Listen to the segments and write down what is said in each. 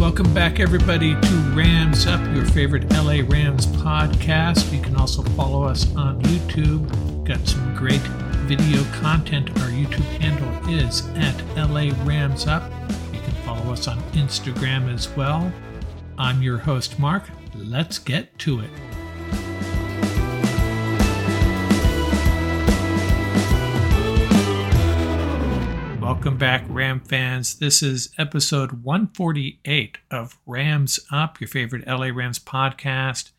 Welcome back, everybody, to Rams Up, your favorite LA Rams podcast. You can also follow us on YouTube. Got some great video content. Our YouTube handle is at LA Rams Up. You can follow us on Instagram as well. I'm your host, Mark. Let's get to it. Welcome back, Ram fans. This is episode 148 of Rams Up, your favorite LA Rams podcast.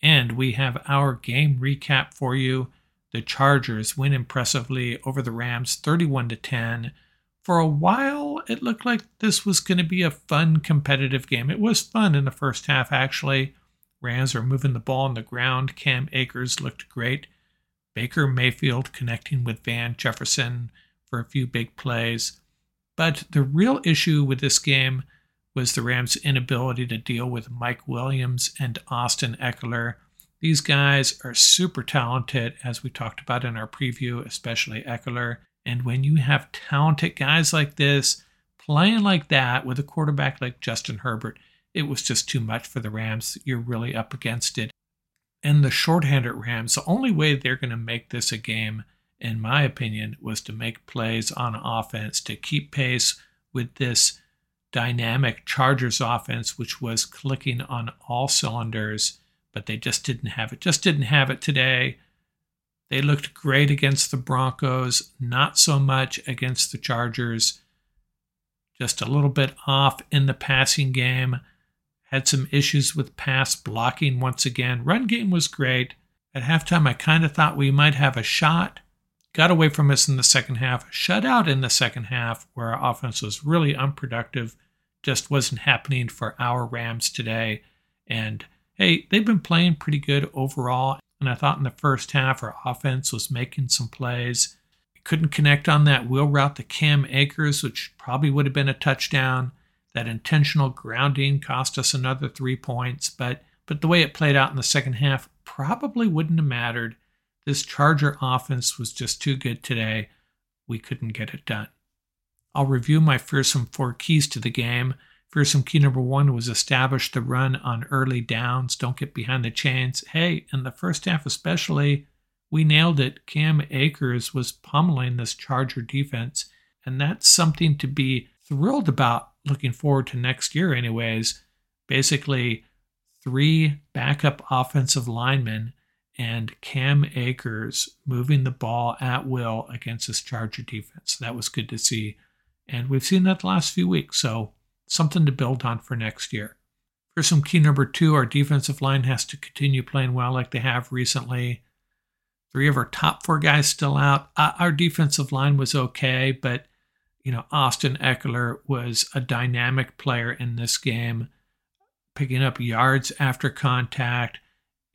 And we have our game recap for you. The Chargers win impressively over the Rams 31 to 10. For a while, it looked like this was going to be a fun, competitive game. It was fun in the first half, actually. Rams were moving the ball on the ground. Cam Akers looked great. Baker Mayfield connecting with Van Jefferson for a few big plays. But the real issue with this game was the Rams' inability to deal with Mike Williams and Austin Ekeler. These guys are super talented, as we talked about in our preview, especially Ekeler. And when you have talented guys like this playing like that with a quarterback like Justin Herbert, it was just too much for the Rams. You're really up against it. And the shorthanded Rams, the only way they're going to make this a game in my opinion, was to make plays on offense to keep pace with this dynamic Chargers offense, which was clicking on all cylinders, but they just didn't have it. Just didn't have it today. They looked great against the Broncos, not so much against the Chargers. Just a little bit off in the passing game. Had some issues with pass blocking once again. Run game was great. At halftime, I kind of thought we might have a shot got away from us in the second half, shut out in the second half, where our offense was really unproductive, just wasn't happening for our Rams today. And hey, they've been playing pretty good overall. And I thought in the first half, our offense was making some plays. Couldn't connect on that wheel route to Cam Akers, which probably would have been a touchdown. That intentional grounding cost us another three points, but but the way it played out in the second half probably wouldn't have mattered this Charger offense was just too good today. We couldn't get it done. I'll review my fearsome four keys to the game. Fearsome key number one was establish the run on early downs. Don't get behind the chains. Hey, in the first half especially, we nailed it. Cam Akers was pummeling this Charger defense, and that's something to be thrilled about looking forward to next year, anyways. Basically, three backup offensive linemen and Cam Akers moving the ball at will against this Charger defense. That was good to see. And we've seen that the last few weeks, so something to build on for next year. Fearsome key number two, our defensive line has to continue playing well like they have recently. Three of our top four guys still out. Uh, our defensive line was okay, but you know Austin Ekeler was a dynamic player in this game, picking up yards after contact,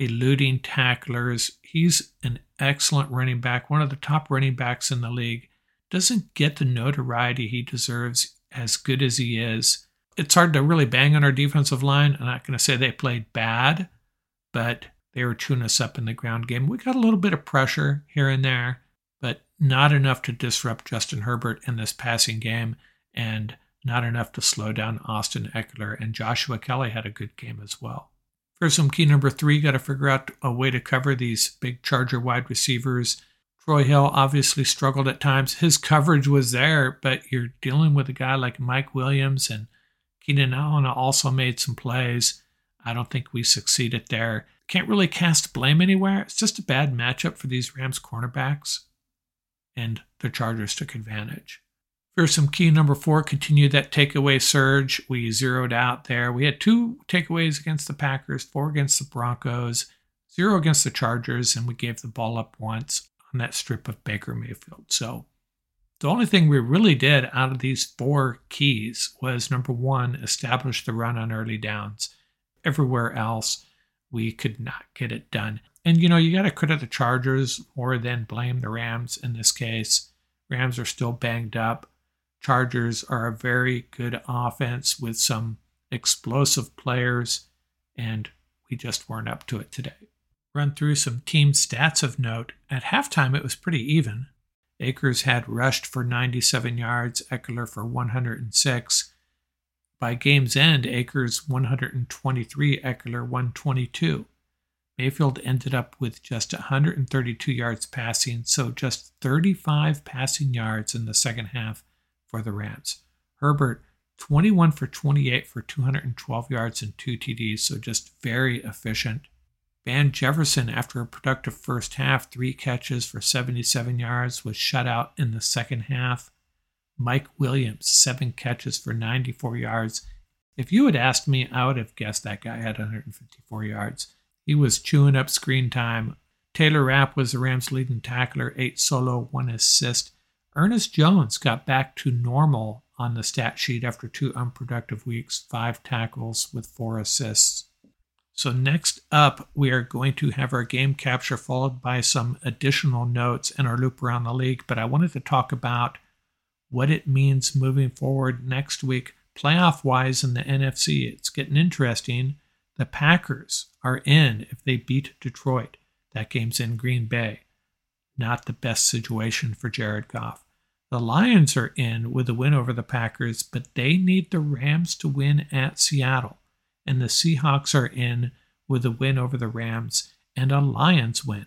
eluding tacklers. He's an excellent running back, one of the top running backs in the league. Doesn't get the notoriety he deserves as good as he is. It's hard to really bang on our defensive line. I'm not going to say they played bad, but they were chewing us up in the ground game. We got a little bit of pressure here and there, but not enough to disrupt Justin Herbert in this passing game and not enough to slow down Austin Ekeler. And Joshua Kelley had a good game as well. Fearsome key number three, got to figure out a way to cover these big Charger wide receivers. Troy Hill obviously struggled at times. His coverage was there, but you're dealing with a guy like Mike Williams and Keenan Allen also made some plays. I don't think we succeeded there. Can't really cast blame anywhere. It's just a bad matchup for these Rams cornerbacks, and the Chargers took advantage. Fearsome key number four continued that takeaway surge. We zeroed out there. We had two takeaways against the Packers, four against the Broncos, zero against the Chargers, and we gave the ball up once on that strip of Baker Mayfield. So the only thing we really did out of these four keys was number one, establish the run on early downs. Everywhere else, we could not get it done. And you know, you got to credit the Chargers more than blame the Rams in this case. Rams are still banged up. Chargers are a very good offense with some explosive players, and we just weren't up to it today. Run through some team stats of note. At halftime, it was pretty even. Akers had rushed for 97 yards, Ekeler for 106. By game's end, Akers 123, Ekeler 122. Mayfield ended up with just 132 yards passing, so just 35 passing yards in the second half for the Rams. Herbert 21 for 28 for 212 yards and two TDs, so just very efficient. Van Jefferson, after a productive first half, three catches for 77 yards, was shut out in the second half. Mike Williams, seven catches for 94 yards. If you had asked me, I would have guessed that guy had 154 yards. He was chewing up screen time. Taylor Rapp was the Rams' leading tackler, eight solo, one assist. Ernest Jones got back to normal on the stat sheet after two unproductive weeks, five tackles with four assists. So, next up, we are going to have our game capture followed by some additional notes and our loop around the league. But I wanted to talk about what it means moving forward next week, playoff wise in the NFC. It's getting interesting. The Packers are in if they beat Detroit. That game's in Green Bay. Not the best situation for Jared Goff. The Lions are in with a win over the Packers, but they need the Rams to win at Seattle. And the Seahawks are in with a win over the Rams and a Lions win.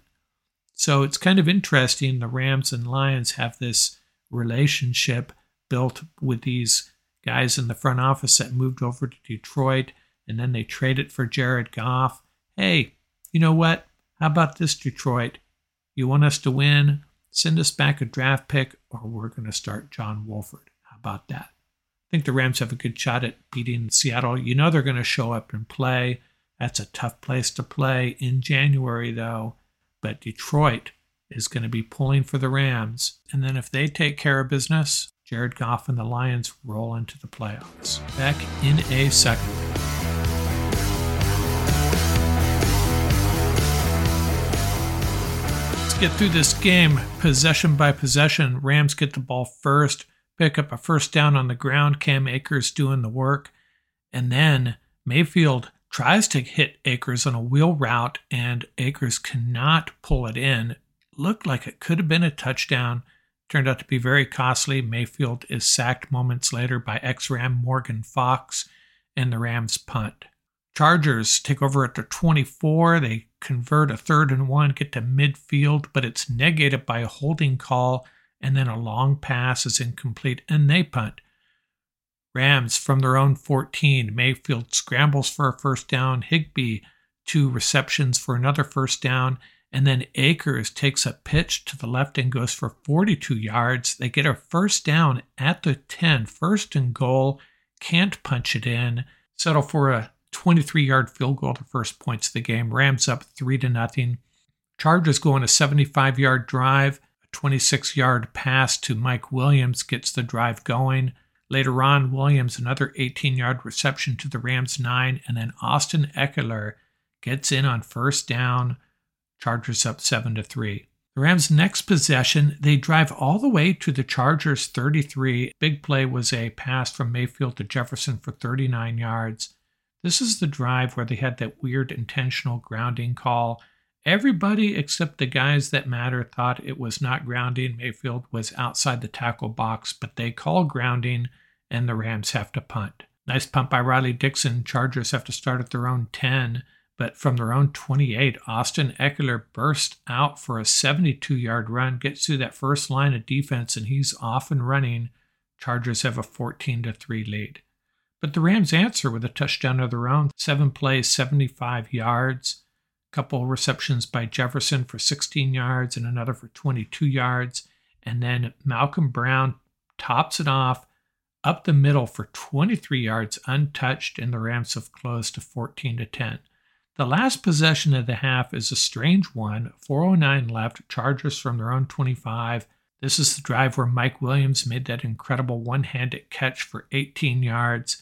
So it's kind of interesting. The Rams and Lions have this relationship built with these guys in the front office that moved over to Detroit and then they traded for Jared Goff. Hey, you know what? How about this, Detroit? You want us to win? Send us back a draft pick, or we're going to start John Wolford. How about that? I think the Rams have a good shot at beating Seattle. You know they're going to show up and play. That's a tough place to play in January, though. But Detroit is going to be pulling for the Rams. And then if they take care of business, Jared Goff and the Lions roll into the playoffs. Back in a second. Let's get through this game possession by possession. Rams get the ball first, pick up a first down on the ground. Cam Akers doing the work. And then Mayfield tries to hit Akers on a wheel route, and Akers cannot pull it in. Looked like it could have been a touchdown Turned out to be very costly. Mayfield is sacked moments later by ex Ram Morgan Fox, and the Rams punt. Chargers take over at the 24. They convert a third and one, get to midfield, but it's negated by a holding call, and then a long pass is incomplete, and they punt. Rams from their own 14. Mayfield scrambles for a first down. Higbee, two receptions for another first down. And then Akers takes a pitch to the left and goes for 42 yards. They get a first down at the 10, first and goal. Can't punch it in. Settle for a 23 yard field goal to first points of the game. Rams up 3 to nothing. Chargers go on a 75 yard drive. A 26 yard pass to Mike Williams gets the drive going. Later on, Williams, another 18 yard reception to the Rams 9. And then Austin Ekeler gets in on first down Chargers up 7 to 3. The Rams' next possession, they drive all the way to the Chargers 33. Big play was a pass from Mayfield to Jefferson for 39 yards. This is the drive where they had that weird intentional grounding call. Everybody except the guys that matter thought it was not grounding. Mayfield was outside the tackle box, but they call grounding, and the Rams have to punt. Nice punt by Riley Dixon. Chargers have to start at their own 10. But from their own 28, Austin Ekeler bursts out for a 72 yard run, gets through that first line of defense, and he's off and running. Chargers have a 14 3 lead. But the Rams answer with a touchdown of their own, seven plays, 75 yards, a couple receptions by Jefferson for 16 yards and another for 22 yards. And then Malcolm Brown tops it off up the middle for 23 yards untouched, and the Rams have closed to 14 to 10. The last possession of the half is a strange one. 409 left, Chargers from their own 25. This is the drive where Mike Williams made that incredible one handed catch for 18 yards.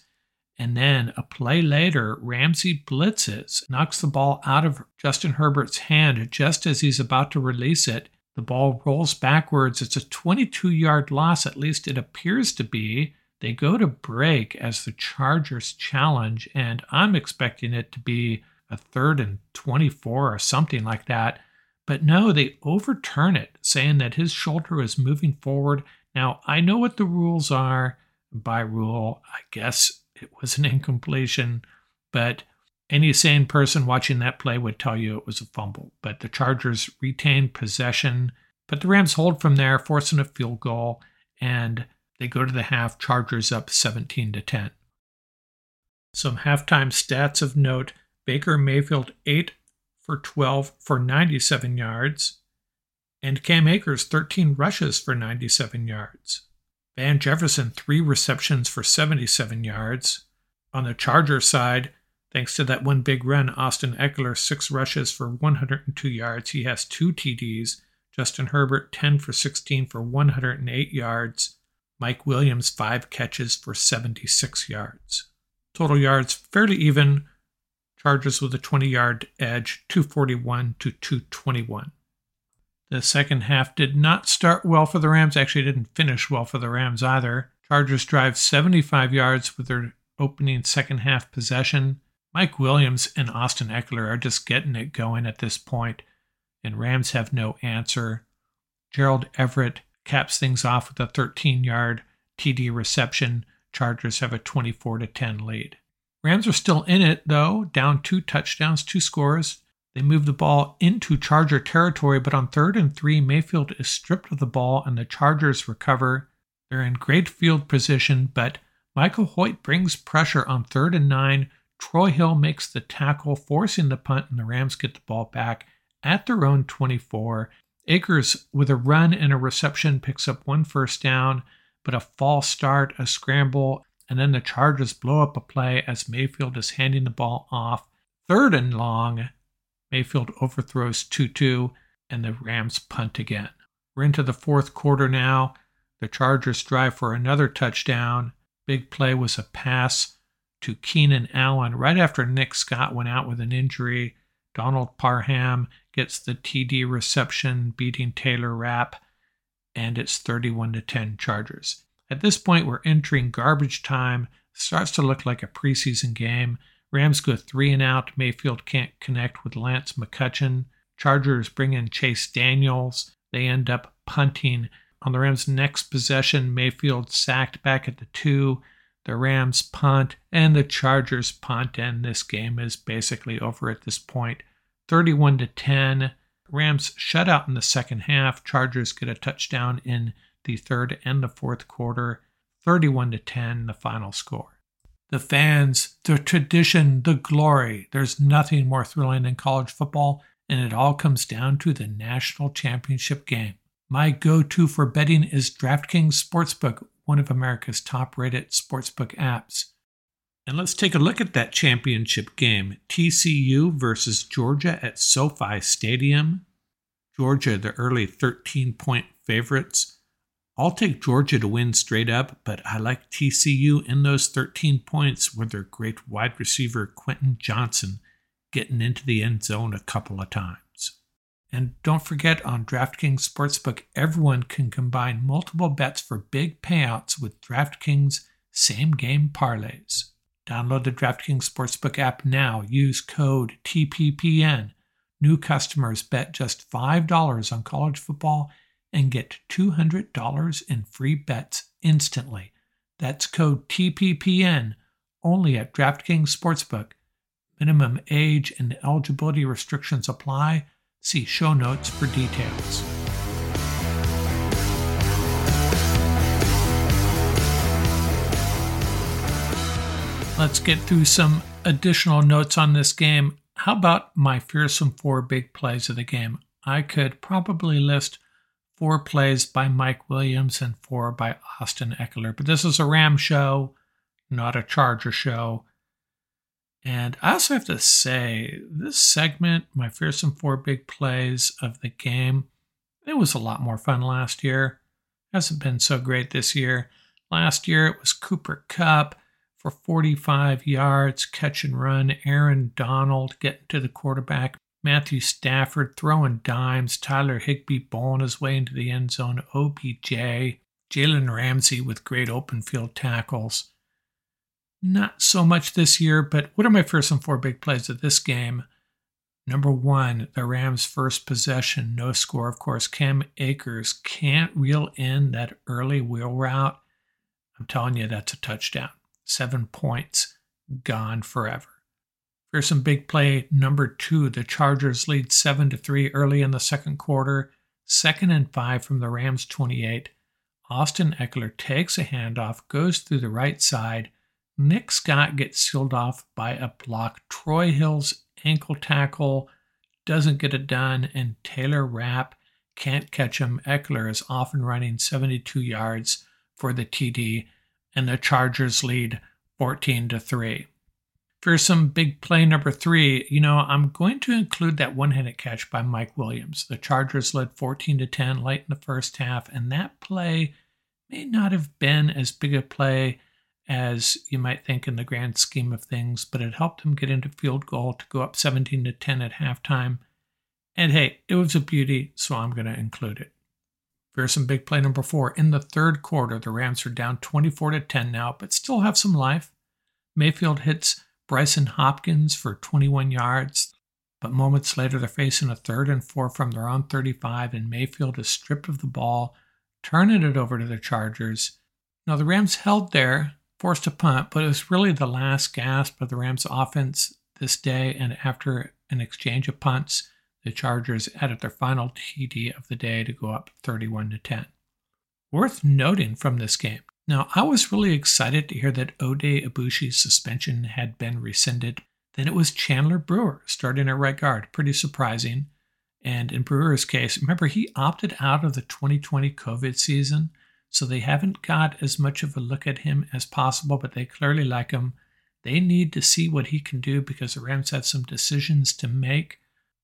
And then a play later, Ramsey blitzes, knocks the ball out of Justin Herbert's hand just as he's about to release it. The ball rolls backwards. It's a 22 yard loss, at least it appears to be. They go to break as the Chargers challenge, and I'm expecting it to be a third and 24 or something like that. But no, they overturn it, saying that his shoulder is moving forward. Now, I know what the rules are. By rule, I guess It was an incompletion, but any sane person watching that play would tell you it was a fumble. But the Chargers retained possession, but the Rams hold from there, forcing a field goal, and they go to the half, Chargers up 17 to 10. Some halftime stats of note Baker Mayfield 8 for 12 for 97 yards, and Cam Akers 13 rushes for 97 yards. Van Jefferson 3 receptions for 77 yards. On the Charger side, thanks to that one big run, Austin Ekeler, 6 rushes for 102 yards. He has 2 TDs. Justin Herbert 10 for 16 for 108 yards. Mike Williams 5 catches for 76 yards. Total yards fairly even. Chargers with a 20 yard edge, 241 to 221. The second half did not start well for the Rams. Actually, didn't finish well for the Rams either. Chargers drive 75 yards with their opening second half possession. Mike Williams and Austin Ekeler are just getting it going at this point, and Rams have no answer. Gerald Everett caps things off with a 13 yard TD reception. Chargers have a 24 10 lead. Rams are still in it, though, down two touchdowns, two scores. They move the ball into Charger territory, but on third and three, Mayfield is stripped of the ball and the Chargers recover. They're in great field position, but Michael Hoecht brings pressure on third and nine. Troy Hill makes the tackle, forcing the punt, and the Rams get the ball back at their own 24. Akers, with a run and a reception, picks up one first down, but a false start, a scramble, and then the Chargers blow up a play as Mayfield is handing the ball off. Third and long, Mayfield overthrows 2 2, and the Rams punt again. We're into the fourth quarter now. The Chargers drive for another touchdown. Big play was a pass to Keenan Allen right after Nick Scott went out with an injury. Donald Parham gets the TD reception, beating Taylor Rapp, and it's 31 to 10 Chargers. At this point, we're entering garbage time. Starts to look like a preseason game. Rams go three and out. Mayfield can't connect with Lance McCutcheon. Chargers bring in Chase Daniels. They end up punting. On the Rams' next possession, Mayfield sacked back at the two. The Rams punt and the Chargers punt, and this game is basically over at this point. 31 to 10. Rams shut out in the second half. Chargers get a touchdown in the third and the fourth quarter. 31 to 10, the final score the fans, the tradition, the glory. There's nothing more thrilling than college football, and it all comes down to the national championship game. My go to for betting is DraftKings Sportsbook, one of America's top rated sportsbook apps. And let's take a look at that championship game TCU versus Georgia at SoFi Stadium. Georgia, the early 13 point favorites. I'll take Georgia to win straight up, but I like TCU in those 13 points with their great wide receiver Quentin Johnson getting into the end zone a couple of times. And don't forget on DraftKings Sportsbook, everyone can combine multiple bets for big payouts with DraftKings same game parlays. Download the DraftKings Sportsbook app now. Use code TPPN. New customers bet just $5 on college football and get $200 in free bets instantly. That's code TPPN only at DraftKings Sportsbook. Minimum age and eligibility restrictions apply. See show notes for details. Let's get through some additional notes on this game. How about my fearsome four big plays of the game? I could probably list four plays by Mike Williams and four by Austin Ekeler. But this is a Ram show, not a Charger show. And I also have to say, this segment, my fearsome four big plays of the game, it was a lot more fun last year. Hasn't been so great this year. Last year it was Cooper Kupp for 45 yards, catch and run. Aaron Donald getting to the quarterback, Matthew Stafford throwing dimes, Tyler Higbee bowling his way into the end zone, OBJ, Jalen Ramsey with great open field tackles. Not so much this year, but what are my fearsome four big plays of this game? Number one, the Rams' first possession, no score. Of course, Cam Akers can't reel in that early wheel route. I'm telling you, that's a touchdown. seven points gone forever. Some big play number two. The Chargers lead seven to three early in the second quarter. Second and five from the Rams 28. Austin Ekeler takes a handoff, goes through the right side. Nick Scott gets sealed off by a block. Troy Hill's ankle tackle doesn't get it done, and Taylor Rapp can't catch him. Ekeler is off and running 72 yards for the TD, and the Chargers lead 14 to 3. Fearsome big play number three, you know, I'm going to include that one-handed catch by Mike Williams. The Chargers led 14 to 10 late in the first half, and that play may not have been as big a play as you might think in the grand scheme of things, but it helped them get into field goal to go up 17 to 10 at halftime. And hey, it was a beauty, so I'm going to include it. Fearsome big play number four, in the third quarter, the Rams are down 24 to 10 now, but still have some life. Mayfield hits Brycen Hopkins for 21 yards, but moments later they're facing a third and four from their own 35, and Mayfield is stripped of the ball, turning it over to the Chargers. Now the Rams held there, forced a punt, but it was really the last gasp of the Rams offense this day, and after an exchange of punts, the Chargers added their final TD of the day to go up 31 to 10. Worth noting from this game, now, I was really excited to hear that Oday Aboushi's suspension had been rescinded. Then it was Chandler Brewer starting at right guard. Pretty surprising. And in Brewer's case, remember, he opted out of the 2020 COVID season, so they haven't got as much of a look at him as possible, but they clearly like him. They need to see what he can do because the Rams have some decisions to make.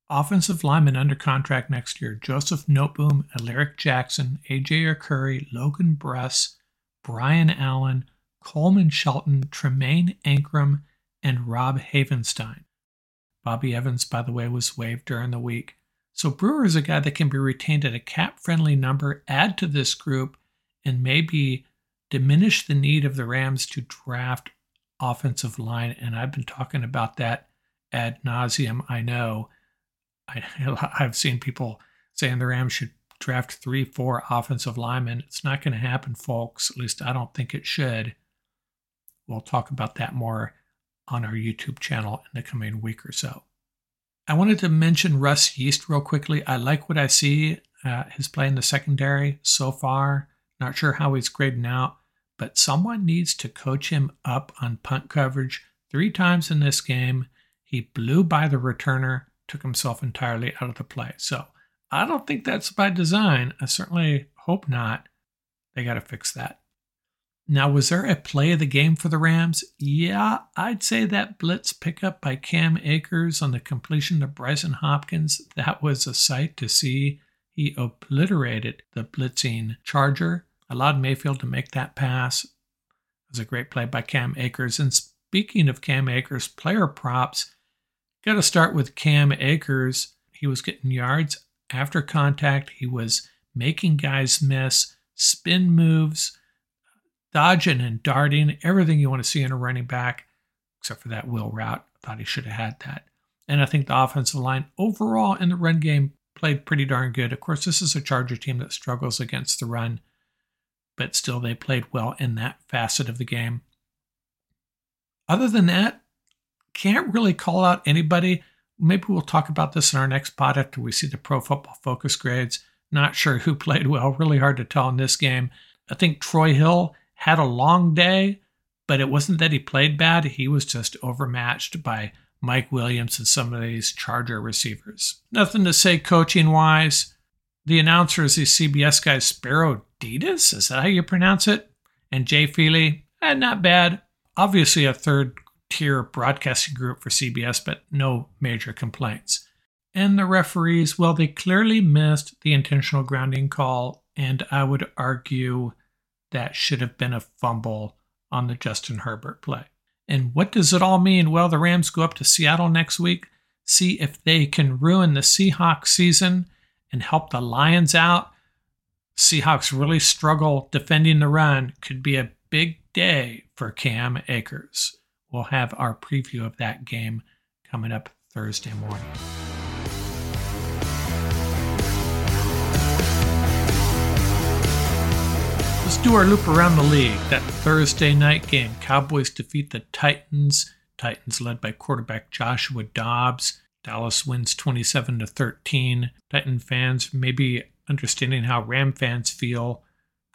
Offensive linemen under contract next year Joseph Noteboom, Alaric Jackson, AJ Arcuri, Logan Bruss, Brian Allen, Coleman Shelton, Tremaine Anchrum, and Rob Havenstein. Bobby Evans, by the way, was waived during the week. So Brewer is a guy that can be retained at a cap friendly number, add to this group, and maybe diminish the need of the Rams to draft offensive line. And I've been talking about that ad nauseum. I know I, have seen people saying the Rams should draft three, four offensive linemen. It's not going to happen, folks. At least I don't think it should. We'll talk about that more on our YouTube channel in the coming week or so. I wanted to mention Russ Yeast real quickly. I like what I see uh, his play in the secondary so far. Not sure how he's grading out, but someone needs to coach him up on punt coverage. Three times in this game, he blew by the returner, took himself entirely out of the play. So I don't think that's by design. I certainly hope not. They got to fix that. Now, was there a play of the game for the Rams? Yeah, I'd say that blitz pickup by Cam Akers on the completion of Brycen Hopkins, that was a sight to see. He obliterated the blitzing Charger, allowed Mayfield to make that pass. It was a great play by Cam Akers. And speaking of Cam Akers, player props, got to start with Cam Akers. He was getting yards after contact, he was making guys miss, spin moves, dodging and darting, everything you want to see in a running back, except for that wheel route. I thought he should have had that. And I think the offensive line overall in the run game played pretty darn good. Of course, this is a Charger team that struggles against the run, but still they played well in that facet of the game. Other than that, can't really call out anybody maybe we'll talk about this in our next pod after we see the pro football focus grades. Not sure who played well, really hard to tell in this game. I think Troy Hill had a long day, but it wasn't that he played bad. He was just overmatched by Mike Williams and some of these Charger receivers. Nothing to say coaching wise. The announcer is the CBS guy, Spero Dedes. Is that how you pronounce it? And Jay Feely, eh, not bad. Obviously, a third tier broadcasting group for CBS, but no major complaints. And the referees, well, they clearly missed the intentional grounding call, and I would argue that should have been a fumble on the Justin Herbert play. And what does it all mean? Well, the Rams go up to Seattle next week, see if they can ruin the Seahawks season and help the Lions out. Seahawks really struggle defending the run. Could be a big day for Cam Akers. We'll have our preview of that game coming up Thursday morning. Let's do our loop around the league. That Thursday night game, Cowboys defeat the Titans. Titans led by quarterback Joshua Dobbs. Dallas wins 27 to 13. Titan fans may be understanding how Ram fans feel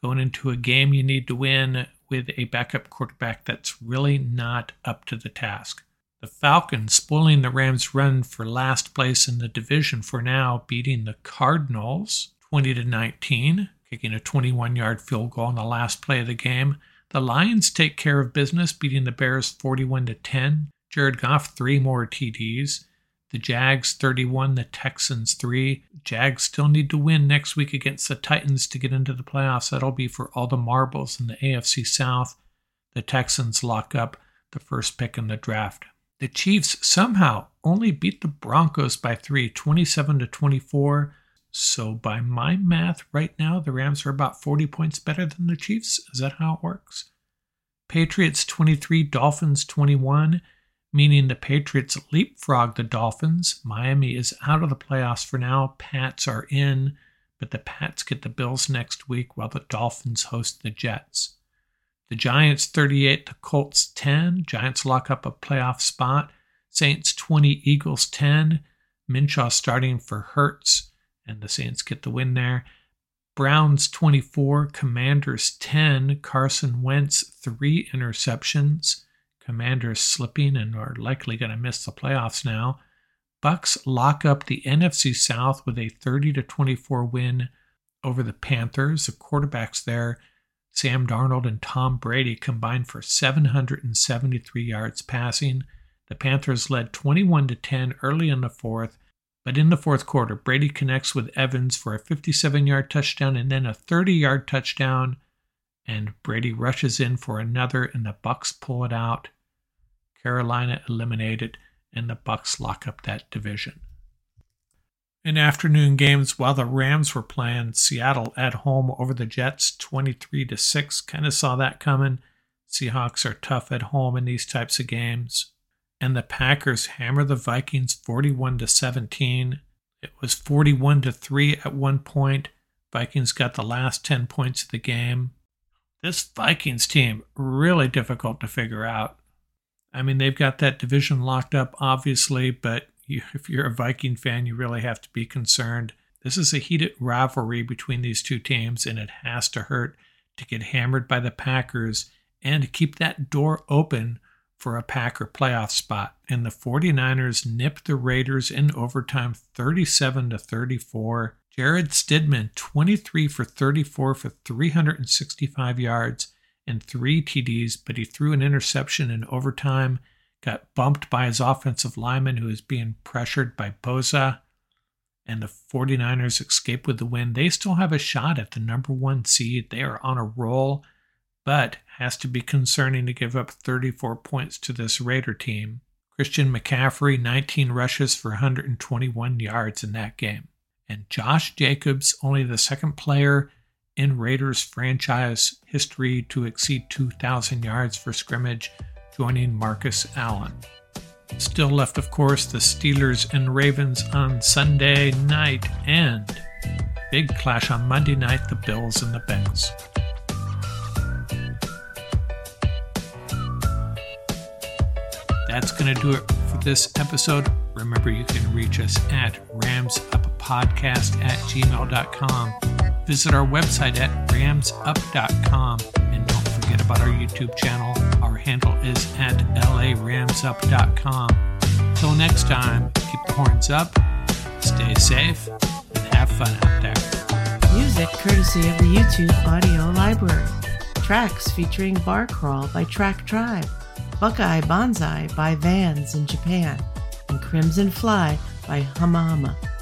going into a game you need to win with a backup quarterback that's really not up to the task. The Falcons spoiling the Rams' run for last place in the division for now, beating the Cardinals 20 to 19, kicking a 21-yard field goal on the last play of the game. The Lions take care of business, beating the Bears 41 to 10. Jared Goff three more TDs. The Jags 31, the Texans 3. Jags still need to win next week against the Titans to get into the playoffs. That'll be for all the marbles in the AFC South. The Texans lock up the first pick in the draft. The Chiefs somehow only beat the Broncos by 3, 27 to 24. So by my math right now, the Rams are about 40 points better than the Chiefs. Is that how it works? Patriots 23, Dolphins 21 meaning the Patriots leapfrog the Dolphins. Miami is out of the playoffs for now. Pats are in, but the Pats get the Bills next week while the Dolphins host the Jets. The Giants 38, the Colts 10. Giants lock up a playoff spot. Saints 20, Eagles 10. Minshew starting for Hurts, and the Saints get the win there. Browns 24, Commanders 10. Carson Wentz, three interceptions. Commanders slipping and are likely going to miss the playoffs now. Bucks lock up the NFC South with a 30 to 24 win over the Panthers. The quarterbacks there, Sam Darnold and Tom Brady, combined for 773 yards passing. The Panthers led 21 to 10 early in the fourth, but in the fourth quarter, Brady connects with Evans for a 57-yard touchdown and then a 30-yard touchdown and Brady rushes in for another and the Bucks pull it out. Carolina eliminated and the Bucks lock up that division. In afternoon games while the Rams were playing Seattle at home over the Jets 23 to 6 kind of saw that coming. Seahawks are tough at home in these types of games. And the Packers hammer the Vikings 41 to 17. It was 41 to 3 at one point. Vikings got the last 10 points of the game. This Vikings team, really difficult to figure out. I mean, they've got that division locked up, obviously, but you, if you're a Viking fan, you really have to be concerned. This is a heated rivalry between these two teams, and it has to hurt to get hammered by the Packers and to keep that door open for a Packer playoff spot. And the 49ers nipped the Raiders in overtime 37 to 34. Jarrett Stidham, 23 for 34 for 365 yards and three TDs, but he threw an interception in overtime, got bumped by his offensive lineman who was being pressured by Bosa, and the 49ers escape with the win. They still have a shot at the number one seed. They are on a roll, but has to be concerning to give up 34 points to this Raider team. Christian McCaffrey, 19 rushes for 121 yards in that game and Josh Jacobs, only the second player in Raiders franchise history to exceed 2,000 yards for scrimmage, joining Marcus Allen. Still left, of course, the Steelers and Ravens on Sunday night, and big clash on Monday night, the Bills and the Bengals. That's going to do it for this episode. Remember, you can reach us at ramsuppodcast at gmail.com. Visit our website at ramsup.com. And don't forget about our YouTube channel. Our handle is at laramsup.com. Till next time, keep the horns up, stay safe, and have fun out there. Music courtesy of the YouTube audio library. Tracks featuring Bar Crawl by Track Tribe. Buckeye Bonzai by Vans in Japan, and Crimson Fly by Huma Huma.